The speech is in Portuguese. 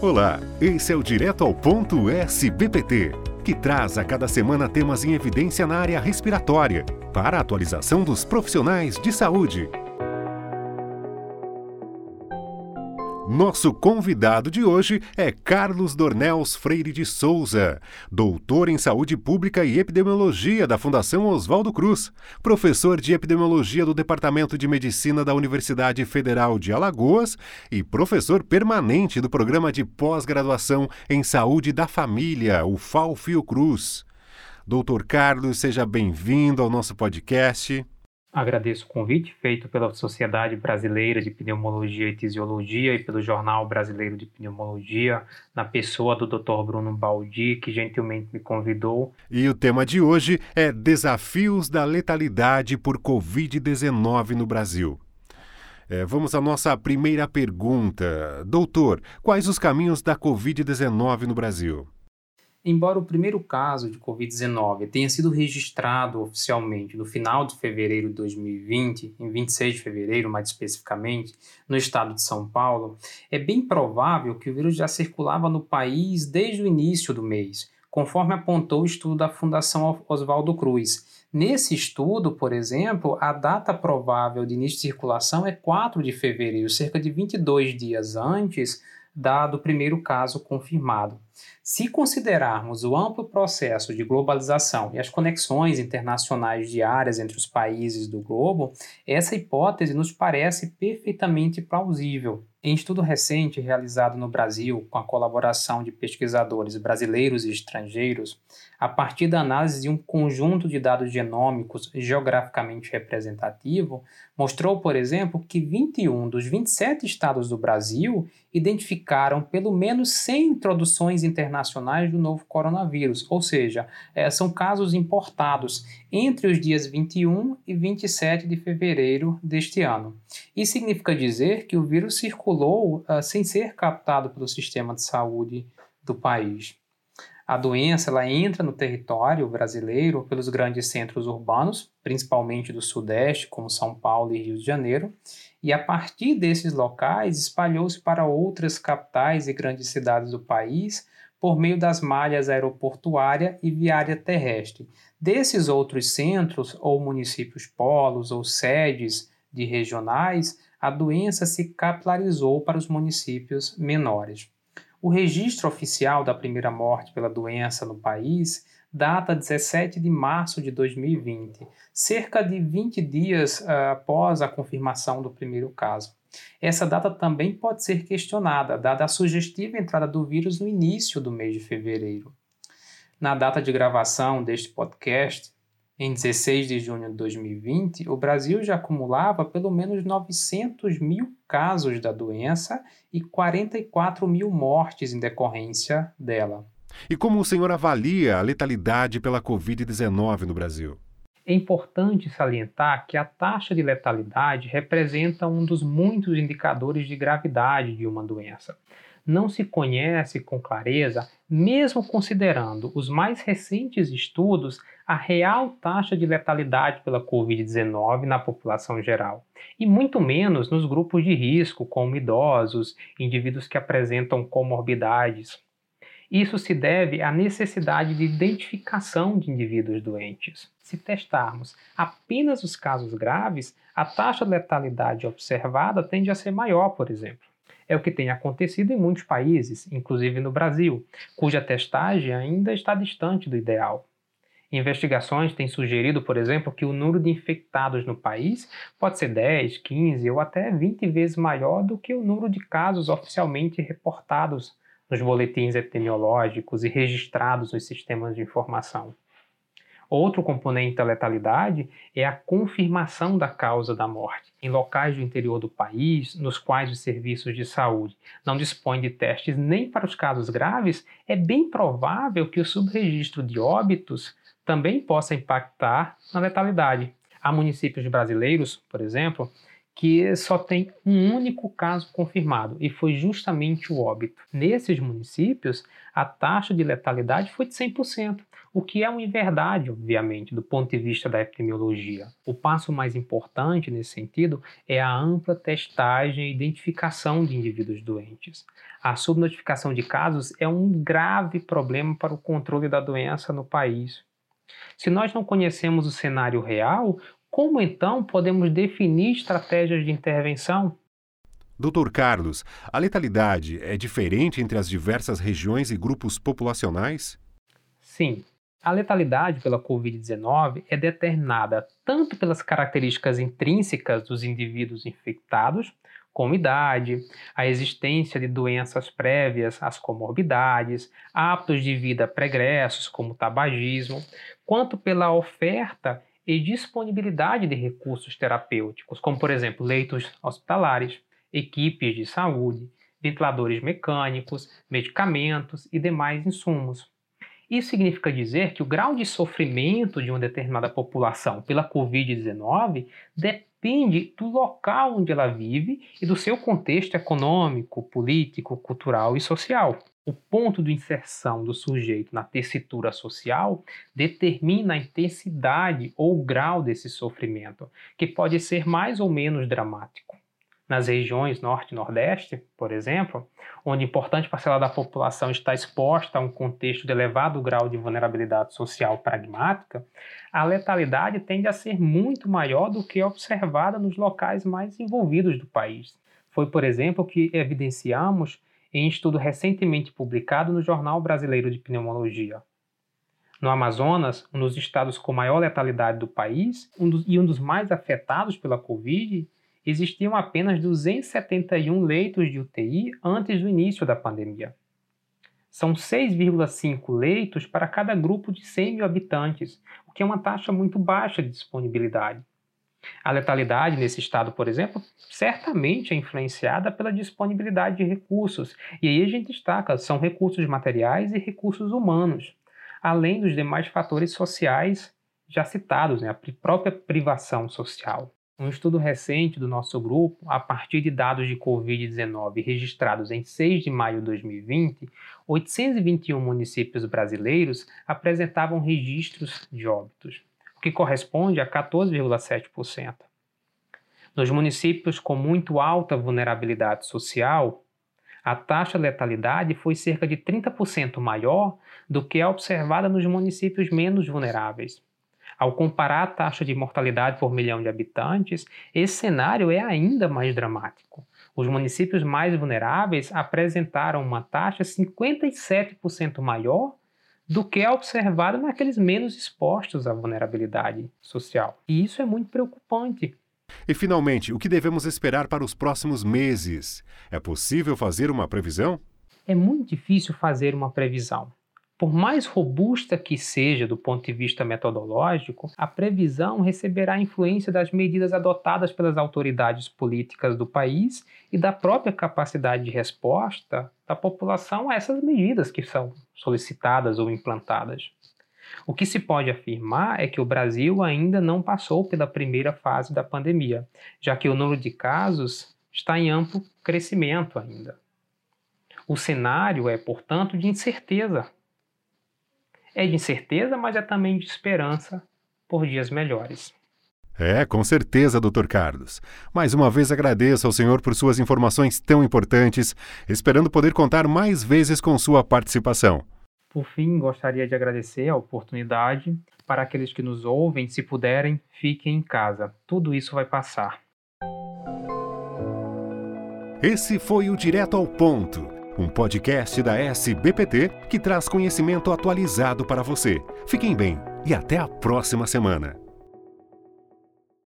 Olá, esse é o Direto ao Ponto SBPT, que traz a cada semana temas em evidência na área respiratória, para a atualização dos profissionais de saúde. Nosso convidado de hoje é Carlos Dornels Freire de Souza, doutor em saúde pública e epidemiologia da Fundação Oswaldo Cruz, professor de epidemiologia do Departamento de Medicina da Universidade Federal de Alagoas e professor permanente do programa de pós-graduação em saúde da família, o FAO Fiocruz. Doutor Carlos, seja bem-vindo ao nosso podcast. Agradeço o convite feito pela Sociedade Brasileira de Pneumologia e Tisiologia e pelo Jornal Brasileiro de Pneumologia, na pessoa do Dr. Bruno Baldi, que gentilmente me convidou. E o tema de hoje é Desafios da letalidade por Covid-19 no Brasil. É, vamos à nossa primeira pergunta. Doutor, quais os caminhos da Covid-19 no Brasil? Embora o primeiro caso de Covid-19 tenha sido registrado oficialmente no final de fevereiro de 2020, em 26 de fevereiro mais especificamente, no estado de São Paulo, é bem provável que o vírus já circulava no país desde o início do mês, conforme apontou o estudo da Fundação Oswaldo Cruz. Nesse estudo, por exemplo, a data provável de início de circulação é 4 de fevereiro, cerca de 22 dias antes dado o primeiro caso confirmado. Se considerarmos o amplo processo de globalização e as conexões internacionais diárias entre os países do globo, essa hipótese nos parece perfeitamente plausível. Em estudo recente realizado no Brasil, com a colaboração de pesquisadores brasileiros e estrangeiros, a partir da análise de um conjunto de dados genômicos geograficamente representativo, mostrou, por exemplo, que 21 dos 27 estados do Brasil identificaram pelo menos 100 introduções internacionais do novo coronavírus, ou seja, é, são casos importados entre os dias 21 e 27 de fevereiro deste ano. Isso significa dizer que o vírus circulou uh, sem ser captado pelo sistema de saúde do país. A doença ela entra no território brasileiro pelos grandes centros urbanos, principalmente do Sudeste, como São Paulo e Rio de Janeiro, e a partir desses locais espalhou-se para outras capitais e grandes cidades do país por meio das malhas aeroportuária e viária terrestre. Desses outros centros ou municípios polos ou sedes de regionais, a doença se capilarizou para os municípios menores. O registro oficial da primeira morte pela doença no país data 17 de março de 2020, cerca de 20 dias uh, após a confirmação do primeiro caso. Essa data também pode ser questionada, dada a sugestiva entrada do vírus no início do mês de fevereiro. Na data de gravação deste podcast, em 16 de junho de 2020, o Brasil já acumulava pelo menos 900 mil casos da doença e 44 mil mortes em decorrência dela. E como o senhor avalia a letalidade pela Covid-19 no Brasil? É importante salientar que a taxa de letalidade representa um dos muitos indicadores de gravidade de uma doença não se conhece com clareza, mesmo considerando os mais recentes estudos, a real taxa de letalidade pela Covid-19 na população geral, e muito menos nos grupos de risco, como idosos, indivíduos que apresentam comorbidades. Isso se deve à necessidade de identificação de indivíduos doentes. Se testarmos apenas os casos graves, a taxa de letalidade observada tende a ser maior, por exemplo. É o que tem acontecido em muitos países, inclusive no Brasil, cuja testagem ainda está distante do ideal. Investigações têm sugerido, por exemplo, que o número de infectados no país pode ser 10, 15 ou até 20 vezes maior do que o número de casos oficialmente reportados nos boletins epidemiológicos e registrados nos sistemas de informação. Outro componente da letalidade é a confirmação da causa da morte. Em locais do interior do país, nos quais os serviços de saúde não dispõem de testes nem para os casos graves, é bem provável que o subregistro de óbitos também possa impactar na letalidade. Há municípios brasileiros, por exemplo, que só tem um único caso confirmado e foi justamente o óbito. Nesses municípios, a taxa de letalidade foi de 100%, o que é uma inverdade, obviamente, do ponto de vista da epidemiologia. O passo mais importante nesse sentido é a ampla testagem e identificação de indivíduos doentes. A subnotificação de casos é um grave problema para o controle da doença no país. Se nós não conhecemos o cenário real, como então podemos definir estratégias de intervenção? Doutor Carlos, a letalidade é diferente entre as diversas regiões e grupos populacionais? Sim. A letalidade pela Covid-19 é determinada tanto pelas características intrínsecas dos indivíduos infectados, como idade, a existência de doenças prévias, as comorbidades, hábitos de vida pregressos, como tabagismo, quanto pela oferta e disponibilidade de recursos terapêuticos, como, por exemplo, leitos hospitalares, equipes de saúde, ventiladores mecânicos, medicamentos e demais insumos. Isso significa dizer que o grau de sofrimento de uma determinada população pela Covid-19 depende do local onde ela vive e do seu contexto econômico, político, cultural e social. O ponto de inserção do sujeito na tessitura social determina a intensidade ou grau desse sofrimento, que pode ser mais ou menos dramático. Nas regiões norte e nordeste, por exemplo, onde importante parcela da população está exposta a um contexto de elevado grau de vulnerabilidade social pragmática, a letalidade tende a ser muito maior do que observada nos locais mais envolvidos do país. Foi, por exemplo, que evidenciamos em estudo recentemente publicado no Jornal Brasileiro de Pneumologia. No Amazonas, um dos estados com maior letalidade do país um dos, e um dos mais afetados pela Covid, existiam apenas 271 leitos de UTI antes do início da pandemia. São 6,5 leitos para cada grupo de 100 mil habitantes, o que é uma taxa muito baixa de disponibilidade. A letalidade nesse estado, por exemplo, certamente é influenciada pela disponibilidade de recursos. E aí a gente destaca, são recursos materiais e recursos humanos, além dos demais fatores sociais já citados, né, a própria privação social. Um estudo recente do nosso grupo, a partir de dados de Covid-19 registrados em 6 de maio de 2020, 821 municípios brasileiros apresentavam registros de óbitos o que corresponde a 14,7%. Nos municípios com muito alta vulnerabilidade social, a taxa de letalidade foi cerca de 30% maior do que a observada nos municípios menos vulneráveis. Ao comparar a taxa de mortalidade por milhão de habitantes, esse cenário é ainda mais dramático. Os municípios mais vulneráveis apresentaram uma taxa 57% maior do que é observado naqueles menos expostos à vulnerabilidade social. E isso é muito preocupante. E finalmente, o que devemos esperar para os próximos meses? É possível fazer uma previsão? É muito difícil fazer uma previsão. Por mais robusta que seja do ponto de vista metodológico, a previsão receberá influência das medidas adotadas pelas autoridades políticas do país e da própria capacidade de resposta da população a essas medidas que são solicitadas ou implantadas. O que se pode afirmar é que o Brasil ainda não passou pela primeira fase da pandemia, já que o número de casos está em amplo crescimento ainda. O cenário é, portanto, de incerteza é de incerteza, mas é também de esperança por dias melhores. É, com certeza, Dr. Carlos. Mais uma vez agradeço ao senhor por suas informações tão importantes, esperando poder contar mais vezes com sua participação. Por fim, gostaria de agradecer a oportunidade. Para aqueles que nos ouvem, se puderem, fiquem em casa. Tudo isso vai passar. Esse foi o Direto ao Ponto um podcast da SBPT que traz conhecimento atualizado para você. Fiquem bem e até a próxima semana.